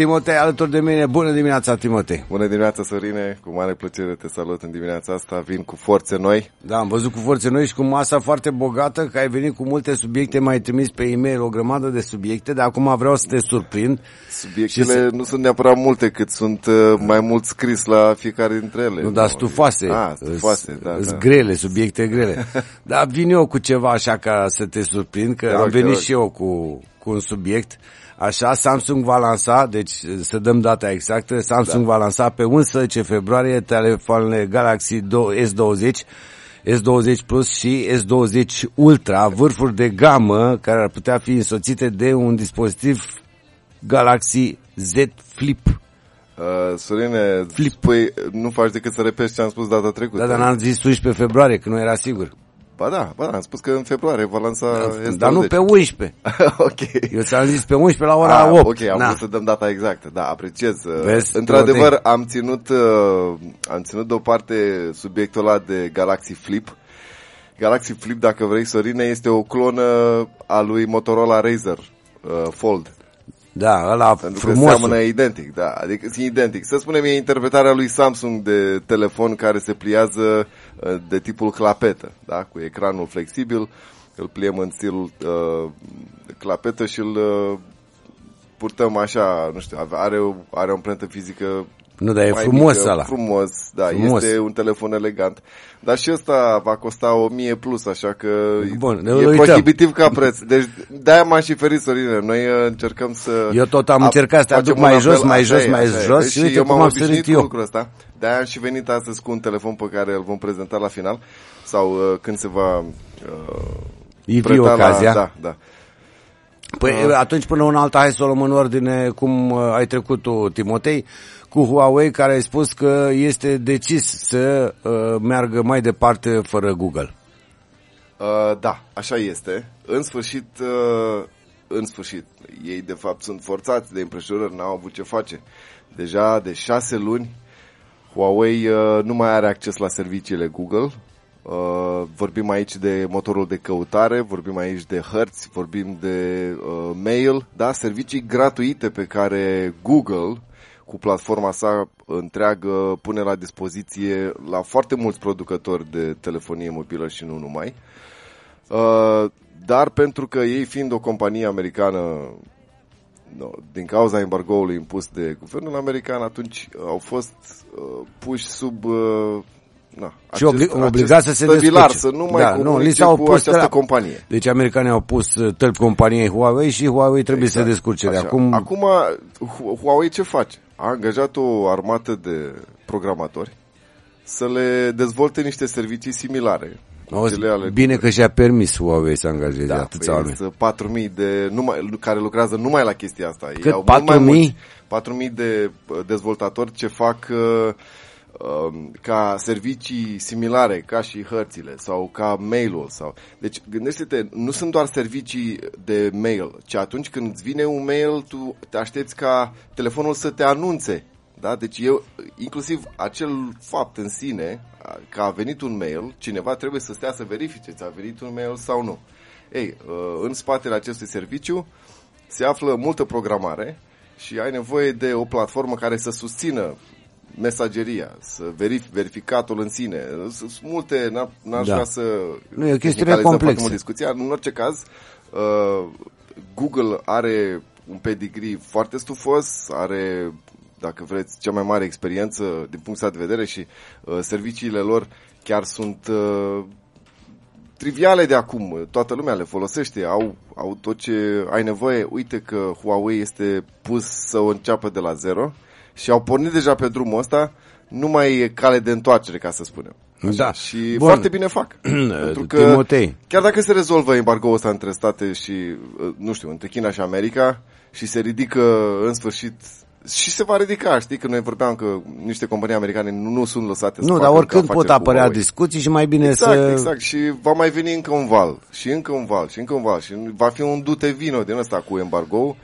Timotei alături de mine. Bună dimineața, Timotei. Bună dimineața, Sorine. Cu mare plăcere te salut în dimineața asta. Vin cu forțe noi. Da, am văzut cu forțe noi și cu masa foarte bogată, că ai venit cu multe subiecte, mai trimis pe e-mail o grămadă de subiecte, dar acum vreau să te surprind. Subiectele să... nu sunt neapărat multe, cât sunt uh, mai mult scris la fiecare dintre ele. Nu, dar stufoase. Ah, stufoase, da, da. grele, subiecte grele. dar vin eu cu ceva așa ca să te surprind, că am venit și eu cu, cu un subiect. Așa, Samsung va lansa, deci să dăm data exactă, Samsung da. va lansa pe 11 februarie telefoanele Galaxy S20, S20 Plus și S20 Ultra, vârfuri de gamă care ar putea fi însoțite de un dispozitiv Galaxy Z Flip. Uh, Sorine, Flip. Păi, nu faci decât să repezi ce am spus data trecută. Da, dar n-am zis 11 februarie, că nu era sigur. Ba da, ba da, am spus că în februarie va lansa da, Dar nu pe 11. ok. Eu ți-am zis pe 11 la ora ah, 8. Ok, am vrut să dăm data exactă. Da, apreciez. Vezi, Într-adevăr, am ținut, uh, am ținut deoparte subiectul ăla de Galaxy Flip. Galaxy Flip, dacă vrei, Sorine, este o clonă a lui Motorola Razer uh, Fold. Da, ăla Pentru frumos. că seamănă identic, da, adică e identic. Să spunem, e interpretarea lui Samsung de telefon care se pliază uh, de tipul clapetă, da, cu ecranul flexibil, îl pliem în stilul uh, clapetă și îl uh, purtăm așa, nu știu, are, are o amprentă fizică nu, dar e frumos mică, ăla. Frumos, da, frumos. este un telefon elegant. Dar și ăsta va costa 1000 plus, așa că Bun, e uităm. prohibitiv ca preț. Deci de-aia m-am și ferit, Sorine. Noi uh, încercăm să... Eu tot am încercat să te aduc mai jos, mai jos, mai jos și uite cum am sărit eu. Lucrul ăsta. De-aia am și venit astăzi cu un telefon pe care îl vom prezenta la final sau uh, când se va uh, fi ocazia. La, da, da. Păi uh. atunci până una alta hai să o luăm în ordine cum uh, ai trecut tu, Timotei cu Huawei care a spus că este decis să uh, meargă mai departe fără Google. Uh, da, așa este. În sfârșit, uh, în sfârșit, ei de fapt sunt forțați de împrejurări, n-au avut ce face. Deja de șase luni, Huawei uh, nu mai are acces la serviciile Google. Uh, vorbim aici de motorul de căutare, vorbim aici de hărți, vorbim de uh, mail, da, servicii gratuite pe care Google cu platforma sa întreagă pune la dispoziție la foarte mulți producători de telefonie mobilă și nu numai. Uh, dar pentru că ei fiind o companie americană no, din cauza embargoului impus de guvernul american, atunci au fost uh, puși sub uh, na, și obli- obligați să se descurce. să nu mai da, nu, li s-au pus această companie. Deci americanii au pus uh, tălpi companiei Huawei și Huawei trebuie exact, să se descurce. De acum... acum Huawei ce face? A angajat o armată de programatori să le dezvolte niște servicii similare. Auzi, bine că și-a permis Huawei să angajeze da, atâția păi oameni. 4.000 de, numai, care lucrează numai la chestia asta. Cât? 4.000? 4.000 de uh, dezvoltatori ce fac uh, Um, ca servicii similare, ca și hărțile sau ca mail-ul. Sau... Deci, gândește-te, nu sunt doar servicii de mail, ci atunci când îți vine un mail, tu te aștepți ca telefonul să te anunțe. Da? Deci eu, inclusiv acel fapt în sine, că a venit un mail, cineva trebuie să stea să verifice ți-a venit un mail sau nu. Ei, uh, în spatele acestui serviciu se află multă programare și ai nevoie de o platformă care să susțină mesageria, să verif, verificatul în sine. Sunt multe, n-aș da. vrea să... Nu, e o chestiune complexă. discuția. În orice caz, uh, Google are un pedigree foarte stufos, are, dacă vreți, cea mai mare experiență din punctul de vedere și uh, serviciile lor chiar sunt uh, triviale de acum. Toată lumea le folosește, au, au tot ce ai nevoie. Uite că Huawei este pus să o înceapă de la zero și au pornit deja pe drumul ăsta, nu mai e cale de întoarcere, ca să spunem. Așa. Da. Și Bun. foarte bine fac. pentru că Timotei. chiar dacă se rezolvă embargoul ăsta între state și, uh, nu știu, între China și America și se ridică în sfârșit și se va ridica, știi, că noi vorbeam că niște companii americane nu, nu sunt lăsate Nu, dar oricând pot apărea discuții și mai bine exact, să... Exact, exact, și va mai veni încă un val, și încă un val, și încă un val, și va fi un dute vino din ăsta cu embargo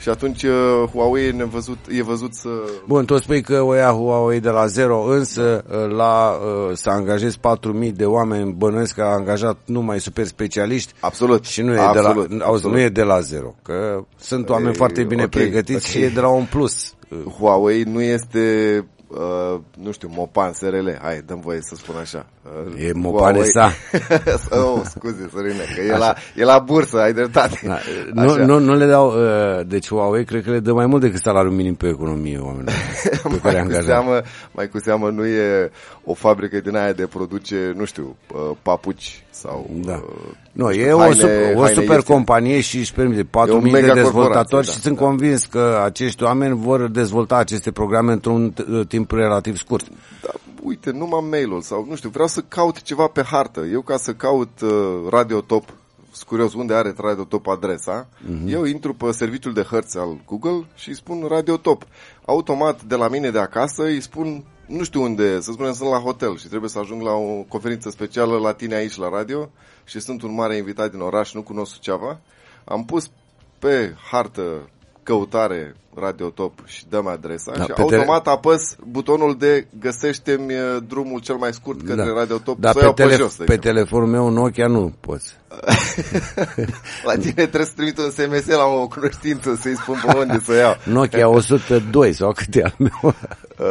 și atunci uh, Huawei e, nevăzut, e văzut să... Bun, tu spui că o ia Huawei de la zero, însă uh, la, uh, să angajezi 4.000 de oameni, bănuiesc că a angajat numai super specialiști. Absolut. Și nu e, absolut, de, la, auzi, nu e de la zero, că sunt oameni E, foarte bine ok, pregătiți ok. și e de la un plus. Huawei nu este, uh, nu știu, Mopan SRL. Hai, dăm voie să spun așa. Uh, E Mopane sa. oh, scuze, Sărine, că e la, e la bursă, ai dreptate. Da, nu, Așa. nu, nu le dau, uh, deci Huawei cred că le dă mai mult decât salariul minim pe economie oamenilor pe care mai, cu angajat. seamă, mai cu seamă nu e o fabrică din aia de produce, nu știu, uh, papuci sau... Da. uh, Nu, știu, e o, haine- super, o haine super ieftine. companie și își permite 4.000 E o de mega dezvoltatori corporație, și da, sunt da. convins că acești oameni vor dezvolta aceste programe într-un t- timp relativ scurt. Da, uite, nu am mail-ul sau, nu știu, vreau să caut ceva pe hartă. Eu ca să caut uh, Radio Top, sunt curios unde are Radio Top adresa, Mhm. eu intru pe serviciul de hărți al Google și îi spun Radio Top. Automat, de la mine de acasă, îi spun, nu știu unde, să spunem, sunt la hotel și trebuie să ajung la o conferință specială la tine aici la radio și sunt un mare invitat din oraș, nu cunosc Suceava. Am pus pe hartă căutare Radio Top și dăm adresa Da, și pe tele- automat apăs butonul de găsește-mi uh, drumul cel mai scurt către Da. Radio Top Dar să o pe, iau pe, tele- jos. de pe exemplu. telefonul meu Nokia nu poți. La tine trebuie să trimit un SMS la o cunoștință să-i spun pe unde să o iau. Nokia 102 sau cât e al meu. Uh,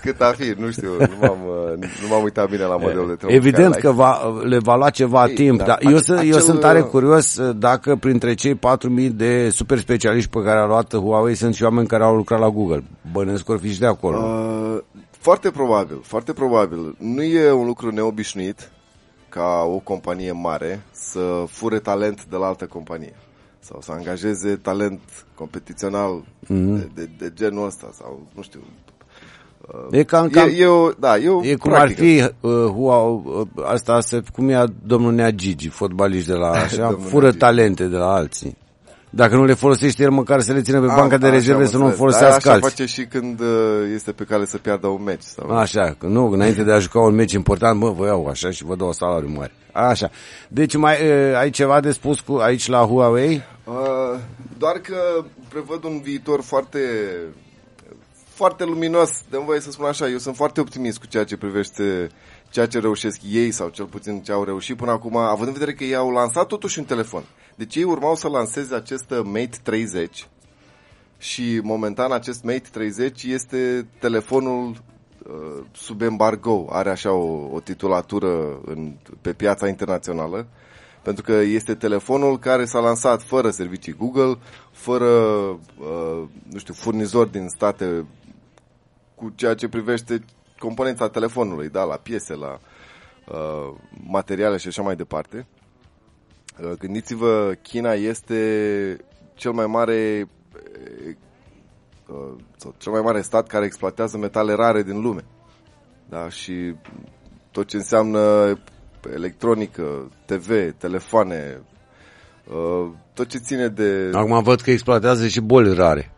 cât a fi, nu știu, nu m-am, uh, nu m-am uitat bine la modelul de telefon. Evident care că va, le va lua ceva Ei, timp, da, dar eu, acel- sunt, eu acel- sunt tare curios uh, dacă printre cei 4.000 de super specialiști pe care a luat Huawei sunt și oameni care au lucrat la Google. Bănesc că or fi și de acolo. Uh, foarte probabil, foarte probabil. Nu e un lucru neobișnuit ca o companie mare să fure talent de la altă companie sau să angajeze talent competițional Mhm. de, de, de genul ăsta sau nu știu. e cam, cam, E, e, o, da, e, o E cum practică. ar fi uh, Huawei, uh, asta, asta, cum e domnul Nea Gigi, fotbaliști de la așa, Domnul fură Nea Gigi. talente de la alții. Dacă nu le folosește el, măcar să le țină pe banca A, de așa rezerve am să nu înțeles. folosească da, așa alții. face și când uh, este pe cale să piardă un meci. Sau... Așa, că nu, înainte de a juca un meci important, mă, vă iau așa și vă dau salariu mare. Așa. Deci mai uh, ai ceva de spus cu aici la Huawei? Uh, doar că prevăd un viitor foarte foarte luminos, de voie să spun așa, eu sunt foarte optimist cu ceea ce privește ceea ce reușesc ei sau cel puțin ce au reușit până acum, având în vedere că ei au lansat totuși un telefon. Deci ei urmau să lanseze acest Mate 30 și momentan acest Mate 30 este telefonul uh, sub embargo, are așa o, o titulatură în, pe piața internațională, pentru că este telefonul care s-a lansat fără servicii Google, fără, uh, nu știu, furnizori din state cu ceea ce privește componența telefonului, da, la piese, la uh, materiale și așa mai departe. Uh, gândiți-vă, China este cel mai mare uh, sau cel mai mare stat care exploatează metale rare din lume. Da, și tot ce înseamnă electronică, TV, telefoane, uh, tot ce ține de... Acum văd că exploatează și boli rare.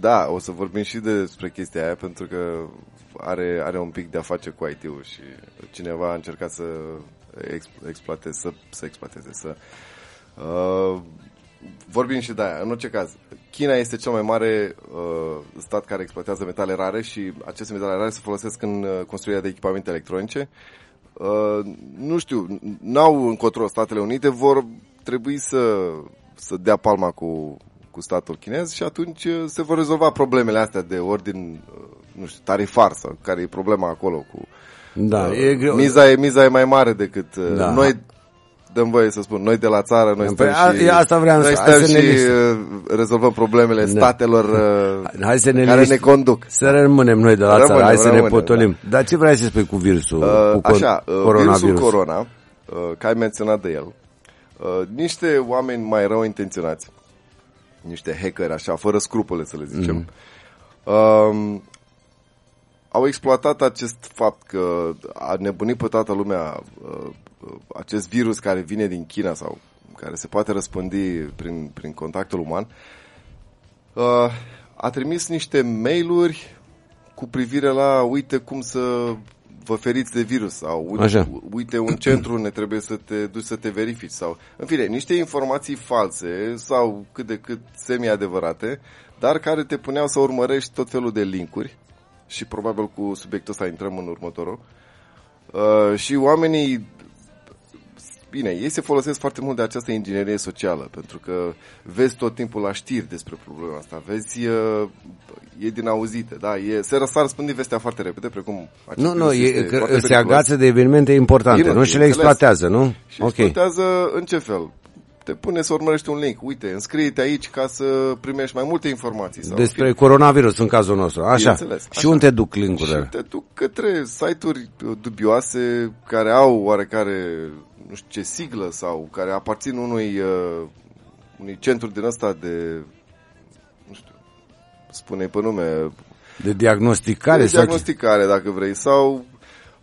Da, o să vorbim și despre chestia aia pentru că are, are un pic de a face cu IT-ul și cineva a încercat să ex, exploateze, să, să exploateze, să uh, vorbim și de aia. În orice caz, China este cel mai mare uh, stat care exploatează metale rare și aceste metale rare se folosesc în uh, construirea de echipamente electronice. Uh, nu știu, n-au încotro Statele Unite, vor trebui să, să dea palma cu, cu statul chinez și atunci uh, se vor rezolva problemele astea de ordin, uh, nu știu, tarifar sau care e problema acolo cu... Da, uh, e greu. Miza e, miza e mai mare decât... Uh, Da. Noi dăm voie să spun, noi de la țară, noi Păi stăm a- și, e asta vreau noi să- hai stăm să ne și liniștim. uh, rezolvăm problemele Da. statelor uh, Hai să ne care liniștim. ne conduc. Să rămânem noi de la Rămânem, țară, hai să ne rămânem, potolim. Dar ce vrei să spui cu virusul? Uh, cu con- așa, uh, coronavirus? virusul corona, uh, că ai menționat de el, uh, niște oameni mai rău intenționați, niște hackeri așa, fără scrupule să le zicem, Mhm. um, au exploatat acest fapt că a nebunit pe toată lumea uh, uh, acest virus care vine din China sau care se poate răspândi prin, prin contactul uman, uh, a trimis niște mail-uri cu privire la uite cum să vă feriți de virus sau uite, Așa. uite un centru unde trebuie să te duci să te verifici sau în fine, niște informații false sau cât de cât semi-adevărate, dar care te puneau să urmărești tot felul de linkuri și probabil cu subiectul ăsta intrăm în următorul. Uh, și oamenii bine, ei se folosesc foarte mult de această inginerie socială, pentru că vezi tot timpul la știri despre problema asta, vezi, uh, e din auzite, da, e, se s-a răspândit vestea foarte repede, precum acest Nu, nu, virus e, este că foarte se periculos. agață de evenimente importante, Bine, nu? Și le bineînțeles. exploatează, nu? Și ok. exploatează în ce fel? Te pune să urmărești un link, uite, înscrie-te aici ca să primești mai multe informații. Sau, Despre coronavirus în cazul nostru, așa. Bineînțeles, Și așa. unde duc și linkurile? te duc către site-uri dubioase care au oarecare, nu știu ce siglă sau care aparțin unui, uh, unui centru din ăsta de, nu știu, spune pe nume, De diagnosticare? de sau- diagnosticare, dacă vrei, sau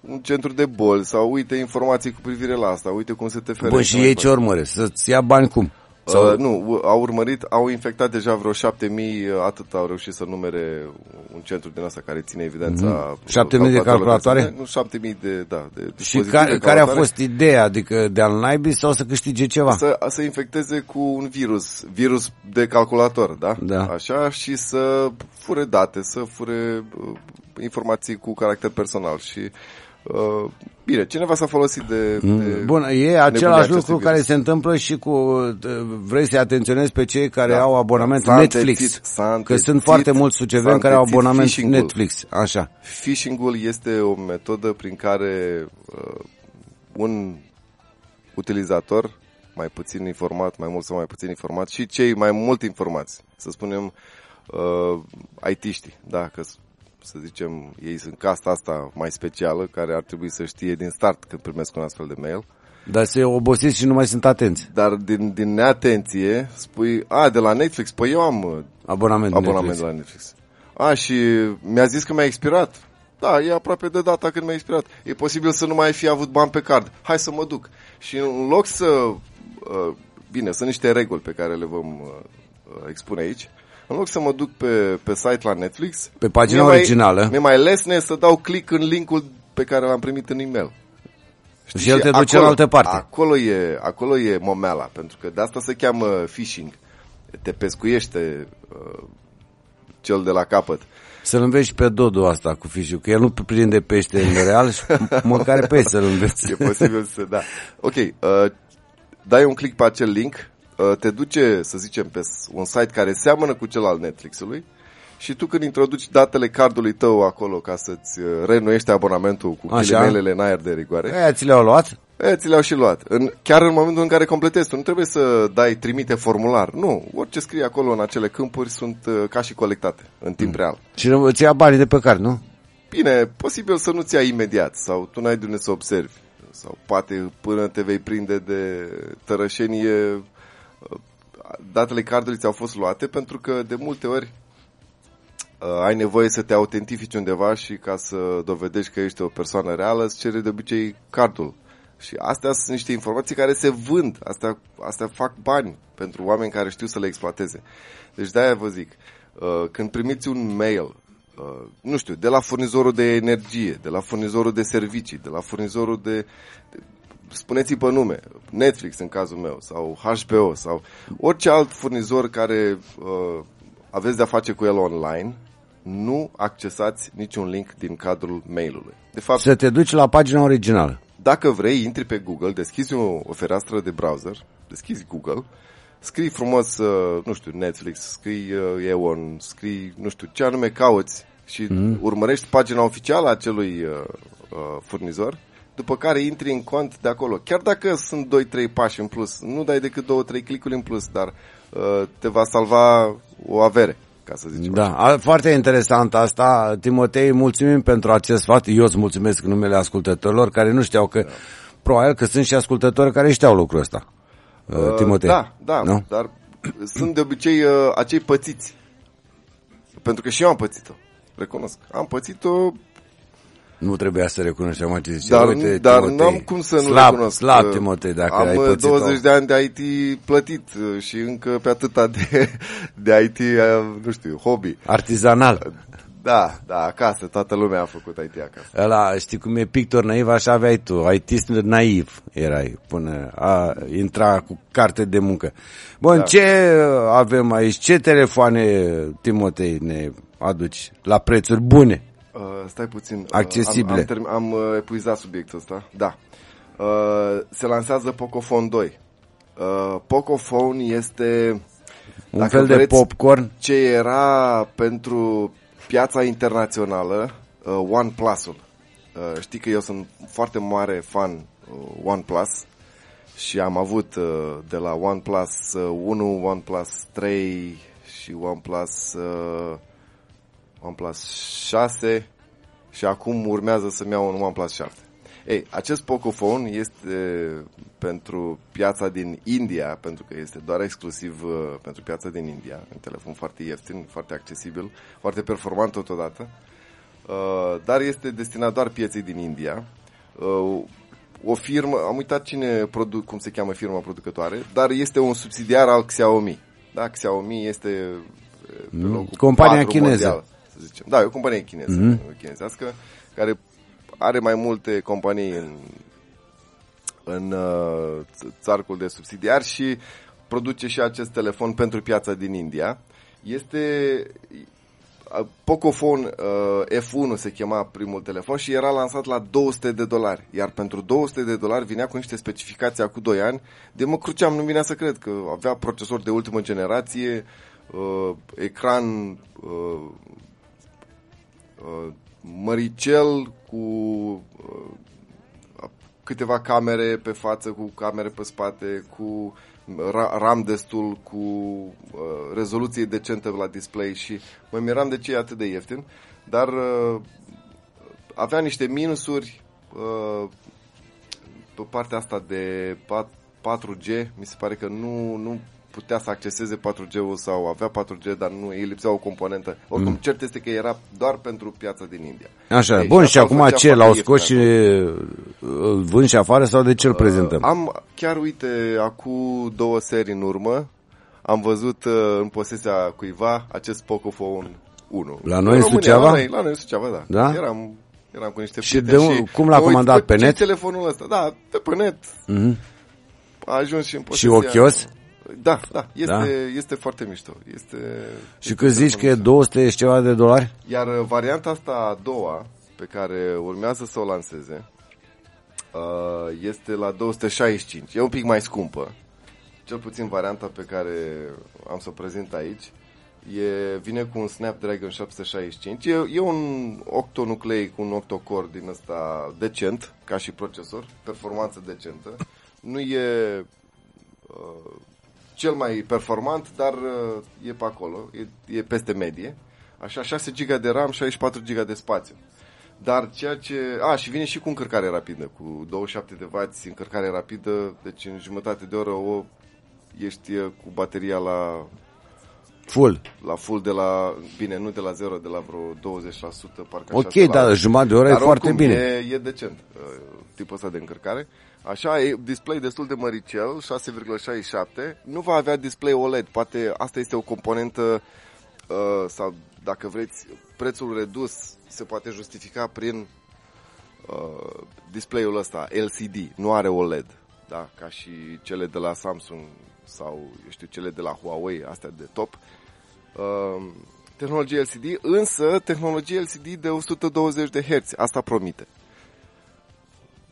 un centru de boli, sau uite informații cu privire la asta, uite cum să te ferești. Bă, și mai ei departe. ce urmăresc? Să-ți ia bani cum? Sau... Sau, Uh, nu, u- au urmărit, au infectat deja vreo 7000, uh, atât au reușit să numere un centru din asta care ține evidența. Mhm. uh, 7000 de calculatoare? personale. Nu, 7000 de, da, de și dispozitive care, care a calculatoare. fost ideea? Adică de al naibii sau să câștige ceva? Să, să infecteze cu un virus, virus de calculator, da? Da. Așa, și să fure date, să fure uh, informații cu caracter personal și uh, bine, cineva s-a folosit de, de Mm, Bun, e nebunia același acestui lucru virus. care se întâmplă și cu, uh, vrei să-i atenționezi pe cei care Da. au abonament S-a Netflix. întețit- s-a că întețit- sunt foarte mulți s-a suceveni care au întețit abonament phishing-ul. Netflix. Așa. Phishing-ul este o metodă prin care uh, un utilizator mai puțin informat, mai mult sau mai puțin informat și cei mai mult informați, să spunem uh, IT-știi, da, că s- să zicem, ei sunt casta asta mai specială care ar trebui să știe din start când primesc un astfel de mail. Dar se obosiți și nu mai sunt atenți. Dar din, din neatenție spui, a, de la Netflix, păi eu am uh, Abonament, abonament Netflix. la Netflix. A, și mi-a zis că mi-a expirat. Da, e aproape de data când mi-a expirat. E posibil să nu mai fi avut bani pe card. Hai să mă duc. Și în loc să... uh, Bine, sunt niște reguli pe care le vom uh, uh, expune aici. În loc să mă duc pe, pe site la Netflix... Pe pagina mi-e originală. Mai, mi-e mai lesne să dau click în linkul pe care l-am primit în e-mail. Și el te duce în altă parte. Acolo e, acolo e momeala, pentru că de asta se cheamă phishing. Te pescuiește uh, cel de la capăt. Să-l înveți pe Dodo asta cu fișul, că el nu prinde pește în real și măcar pe ei să-l înveți. E posibil să, da. Ok, uh, dai un click pe acel link, uh, te duce, să zicem, pe s- un site care seamănă cu cel al Netflixului și tu când introduci datele cardului tău acolo ca să-ți uh, reînnoiești abonamentul cu Așa. chilimelele în aer de rigoare, Aia ți le-au luat? E, ți le-au și luat. În, chiar în momentul în care completezi, tu nu trebuie să dai trimite formular. Nu, orice scrie acolo în acele câmpuri sunt uh, ca și colectate în timp real. Și nu- îți ia banii de pe card, nu? Bine, posibil să nu-ți ia imediat sau tu n-ai de unde să observi. Sau poate până te vei prinde de tărășenie, uh, datele cardului ți-au fost luate pentru că de multe ori uh, ai nevoie să te autentifici undeva și ca să dovedești că ești o persoană reală, îți cere de obicei cardul. Și astea sunt niște informații care se vând, astea, astea fac bani pentru oameni care știu să le exploateze. Deci de-aia vă zic, uh, când primiți un mail, uh, nu știu, de la furnizorul de energie, de la furnizorul de servicii, de la furnizorul de, de spuneți pe nume, Netflix în cazul meu, sau HBO, sau orice alt furnizor care uh, aveți de-a face cu el online, nu accesați niciun link din cadrul mailului. De fapt, Să te duci la pagina originală. dacă vrei, intri pe Google, deschizi o, o fereastră de browser, deschizi Google, scrii frumos, uh, nu știu, Netflix, scrii uh, Eon, scrii, nu știu, ce anume cauți și mm. urmărești pagina oficială a acelui uh, uh, furnizor, după care intri în cont de acolo. Chiar dacă sunt 2-3 pași în plus, nu dai decât 2-3 clicuri în plus, dar uh, te va salva o avere, ca să zicem așa. Da, a- foarte interesant asta. Timotei, mulțumim pentru acest sfat. Eu îți mulțumesc în numele ascultătorilor care nu știau că, probabil că sunt și ascultători care știau lucrul ăsta. Uh, Timotei. Da, da, Nu? dar sunt de obicei uh, acei pățiți. Pentru că și eu am pățit-o. Recunosc. Am pățit-o, Nu trebuia să recunoști acum ce zice. dar, Uite, dar Timotei, n-am cum să nu slab, recunosc. Slab, că Timotei, dacă am ai uh, pățit 20 de ani de IT plătit uh, și încă pe atâta de, de IT, uh, nu știu, hobby. Artizanal. Da, da, acasă, toată lumea a făcut IT acasă. Ăla, știi cum e pictor naiv, așa aveai tu, IT naiv erai, până a intra cu carte de muncă. Bun, da. ce avem aici? Ce telefoane, Timotei, ne aduci la prețuri bune? Uh, stai puțin. Uh, Accesibile. Am, am, am uh, epuizat subiectul ăsta. Da. Uh, se lansează Pocophone 2. Uh, Pocophone este... Un fel de popcorn? Ce era pentru piața internațională uh, OnePlus-ul. Uh, știi că eu sunt foarte mare fan uh, OnePlus și am avut uh, de la OnePlus uh, 1, OnePlus 3 și OnePlus uh, OnePlus 6 și acum urmează să-mi iau un OnePlus 7. Ei, acest Pocophone este pentru piața din India, pentru că este doar exclusiv uh, pentru piața din India, un telefon foarte ieftin, foarte accesibil, foarte performant totodată, uh, dar este destinat doar pieței din India. Uh, o firmă, am uitat cine produ- cum se cheamă firma producătoare, dar este un subsidiar al Xiaomi. Da, Xiaomi este pe Mm. locul Compania patru chineză. mondial, să zicem. Da, e o companie chineză, Mhm. mm-hmm. chinezească, care are mai multe companii în, în uh, ț- țarcul de subsidiari și produce și acest telefon pentru piața din India. Este uh, Pocophone uh, F1 se chema primul telefon și era lansat la 200 de dolari. Iar pentru 200 de dolari vinea cu niște specificații acum 2 ani. De mă cruceam, nu vinea să cred că avea procesor de ultimă generație, uh, ecran uh, uh, măricel cu uh, câteva camere pe față, cu camere pe spate, cu ra- RAM destul, cu uh, rezoluție decentă la display și mă miram de ce e atât de ieftin, dar uh, avea niște minusuri uh, pe partea asta de pat- 4G, mi se pare că nu, nu putea să acceseze 4G-ul sau avea 4G, dar nu, îi lipsea o componentă. Oricum, mm. cert este că era doar pentru piața din India. Așa, Ei, bun, și și asta îl acum făcea ce, foarte l-au ieftin scos și îl vând și afară sau de ce îl prezentăm? Uh, am, chiar uite, acum două serii în urmă, am văzut uh, în posesia cuiva acest Pocophone 1. La noi în România, Suceava? La noi, la noi în Suceava, da. Da? Eram, eram cu niște Și prieteni de un- cum l-a mă uit, comandat, bă, pe ce net? telefonul ăsta? Da, de pe net. Mhm. A ajuns și în Și posesia... ochios? Da, da, este, Da? este foarte mișto. Este, Și este când zici telefon că e mișto. 200 și ceva de dolari? Iar uh, varianta asta a doua, pe care urmează să o lanseze, uh, este la 265. E un pic mai scumpă. Cel puțin varianta pe care am să o prezint aici. E, vine cu un Snapdragon 765. E, e un octonucleic, un octocore din ăsta decent, ca și procesor, performanță decentă. Nu e uh, cel mai performant, dar uh, e pe acolo, e, e peste medie. Așa, 6 GB de RAM, 64 GB de spațiu. Dar ceea ce... A, și vine și cu încărcare rapidă, cu 27 de W încărcare rapidă, deci în jumătate de oră o ești uh, cu bateria la, Full. la full de la... Bine, nu de la 0, de la vreo 20%, parcă Ok, așa. se dar la- jumătate de oră e dar foarte oricum, bine. E, e decent uh, tipul ăsta de încărcare. Așa, e display destul de măricel, 6,67. Nu va avea display OLED. Poate asta este o componentă uh, sau, dacă vreți, prețul redus se poate justifica prin uh, display-ul ăsta, LCD. Nu are OLED, da? ca și cele de la Samsung sau, eu știu, cele de la Huawei, astea de top. Uh, tehnologie LCD, însă tehnologie LCD de 120 de Hz. Asta promite.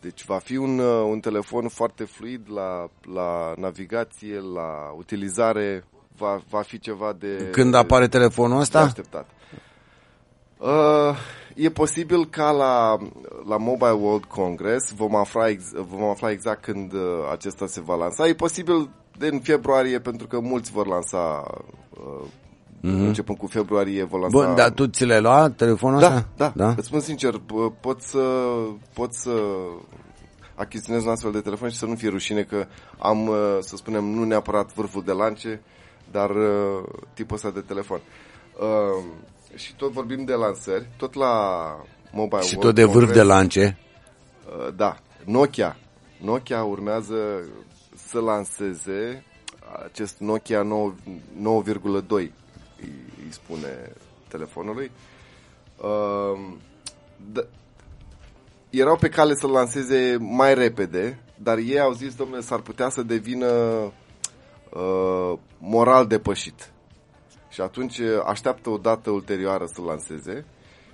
Deci va fi un, uh, un telefon foarte fluid la, la navigație, la utilizare, va, va fi ceva de... Când apare telefonul de ăsta? așteptat. Uh, e posibil ca la, la Mobile World Congress vom afla, ex, vom afla exact când uh, acesta se va lansa. E posibil de în februarie, pentru că mulți vor lansa, uh, mm-hmm. începând cu februarie, vor lansa... Bun, dar tu ți le lua telefonul Da, ăsta? da, da? Îți spun sincer, p- pot să, pot să achiziționez un astfel de telefon și să nu fie rușine că am, uh, să spunem, nu neapărat vârful de lance, dar uh, tipul ăsta de telefon. Uh, și tot vorbim de lansări, tot la Mobile Și World tot de vârf Congress, de lance. Uh, da, Nokia. Nokia urmează să lanseze acest Nokia 9, 9,2 îi, îi spune telefonului. Uh, d- erau pe cale să-l lanseze mai repede, dar ei au zis, domnule, s-ar putea să devină uh, moral depășit. Și atunci așteaptă o dată ulterioară să lanseze.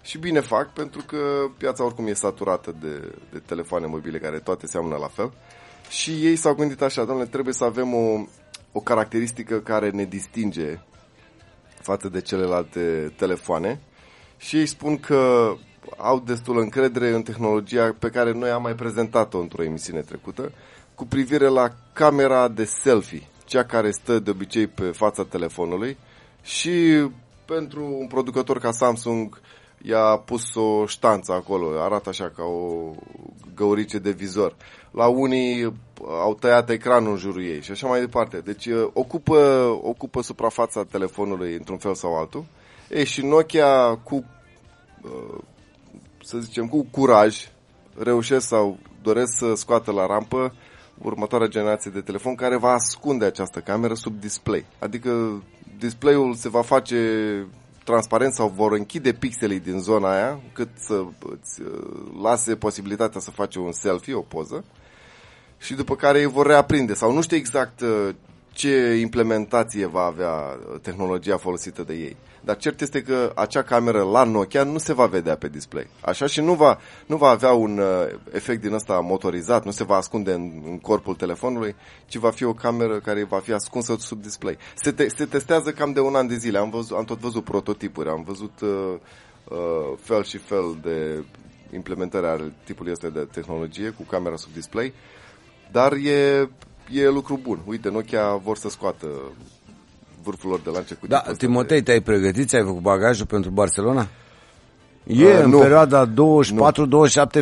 Și bine fac, pentru că piața oricum e saturată de, de telefoane mobile care toate seamănă la fel. Și ei s-au gândit așa, domnule, trebuie să avem o, o caracteristică care ne distinge față de celelalte telefoane. Și ei spun că au destul încredere în tehnologia pe care noi am mai prezentat-o într-o emisiune trecută, cu privire la camera de selfie, cea care stă de obicei pe fața telefonului și pentru un producător ca Samsung i-a pus o ștanță acolo, arată așa ca o găurice de vizor. La unii au tăiat ecranul în jurul ei și așa mai departe. Deci ocupă, ocupă suprafața telefonului într-un fel sau altul. E, și Nokia cu, să zicem, cu curaj reușesc sau doresc să scoată la rampă următoarea generație de telefon care va ascunde această cameră sub display. Adică display-ul se va face transparent sau vor închide pixelii din zona aia cât să îți lase posibilitatea să faci un selfie, o poză și după care îi vor reaprinde. Sau nu știu exact ce implementație va avea tehnologia folosită de ei. Dar cert este că acea cameră la Nokia nu se va vedea pe display. Așa și nu va, nu va avea un uh, efect din ăsta motorizat, nu se va ascunde în, în corpul telefonului, ci va fi o cameră care va fi ascunsă sub display. Se, te, se testează cam de un an de zile. Am, văzut, am tot văzut prototipuri, am văzut uh, uh, fel și fel de implementări ale tipului ăsta de tehnologie cu camera sub display, dar e, e lucru bun. Uite, Nokia vor să scoată vârful lor de lance cu Da, Timotei, de... te-ai pregătit? Ți-ai făcut bagajul pentru Barcelona? E uh, în nu. perioada 24-27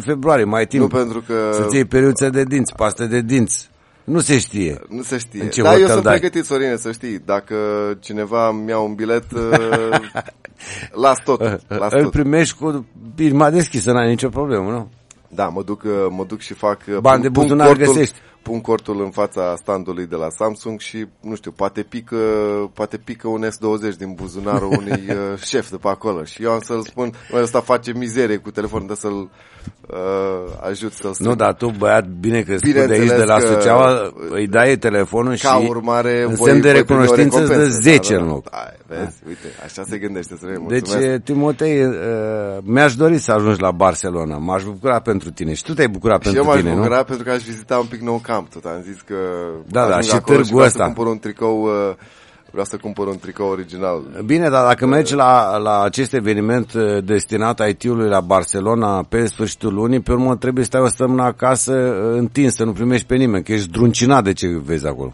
februarie, mai timp. Nu, pentru că... Să-ți iei periuță de dinți, paste de dinți. Nu se știe. Nu se știe. Da, eu sunt pregătit, Sorine, să știi. Dacă cineva mi-a un bilet, uh, las tot. Las Îl tot. primești cu firma deschisă, n-ai nicio problemă, nu? Da, mă duc, uh, mă duc și fac... Bani de buzunar găsești pun cortul în fața standului de la Samsung și, nu știu, poate pică, poate pică un S20 din buzunarul unui uh, șef de pe acolo. Și eu am să-l spun, mă, ăsta face mizerie cu telefonul, dar să-l uh, ajut să-l strâng. Nu, dar tu, băiat, bine că spui de aici, de la Suceava, îi dai telefonul ca și urmare, în semn de recunoștință îți dă 10 da, da, în loc. Ai, vezi, da. uite, așa se gândește să Deci, Timotei, uh, mi-aș dori să ajungi la Barcelona. M-aș bucura pentru tine. Și tu te-ai bucurat și pentru tine, nu? Și eu m-aș bucura pentru că aș vizita un pic nou camp. Tot am zis că da, da, și târgul ăsta. Să cumpăr un tricou uh, vreau să cumpăr un tricou original. Bine, dar dacă mergi la, la acest eveniment uh, destinat IT-ului la Barcelona pe sfârșitul lunii, pe urmă trebuie să stai o săptămână acasă uh, întins, să nu primești pe nimeni, că ești druncinat de ce vezi acolo.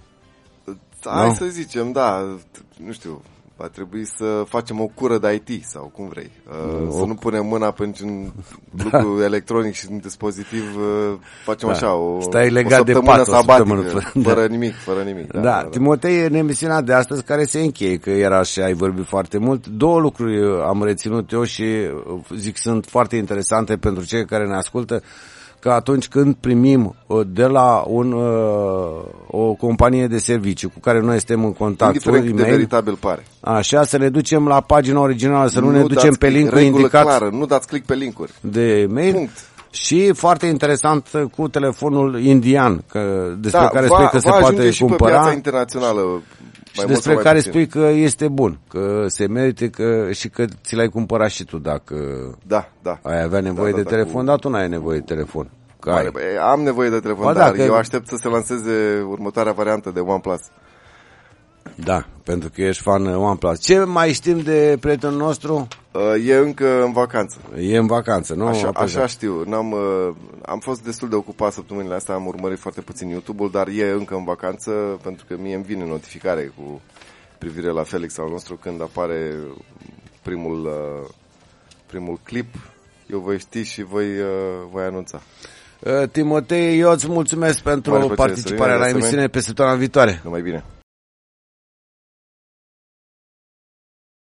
Hai no? să zicem, da, nu știu, va trebui să facem o cură de IT sau cum vrei. Uh, o... Să nu punem mâna pe niciun da. lucru electronic și un dispozitiv, uh, facem da. așa, o, Stai legat o de pat, sabatică, fără, fără nimic, fără nimic. Da, da, da, da. Timotei, în emisiunea de astăzi care se încheie, că era și ai vorbit foarte mult, două lucruri am reținut eu și uh, zic sunt foarte interesante pentru cei care ne ascultă că atunci când primim uh, de la un, uh, o companie de serviciu cu care noi suntem în contact, Indiferent de veritabil pare. Așa, să ne ducem la pagina originală, să nu, nu ne ducem pe linkul indicat. Clară, nu dați click pe linkuri. De mail. Punct. Și foarte interesant cu telefonul indian, că, despre da, care spui că se poate și cumpăra. Pe piața internațională și despre care puțin. spui că este bun, că se merite că, și că ți l-ai cumpărat și tu dacă da, da. ai avea nevoie da, da, de da, telefon, cu... dar tu n-ai nevoie de telefon. Care? Am nevoie de telefon, ba, dar dacă... eu aștept să se lanseze următoarea variantă de OnePlus. Da, pentru că ești fan OnePlus. Ce mai știm de prietenul nostru? Uh, e încă în vacanță. E în vacanță, nu? Așa, așa știu. N-am, uh, am fost destul de ocupat săptămânile astea, am urmărit foarte puțin YouTube-ul, dar e încă în vacanță pentru că mie îmi vine notificare cu privire la Felix al nostru când apare primul, uh, primul clip. Eu voi ști și voi, voi anunța. Timotei, eu îți mulțumesc pentru participarea la emisiune pe săptămâna viitoare. Numai bine.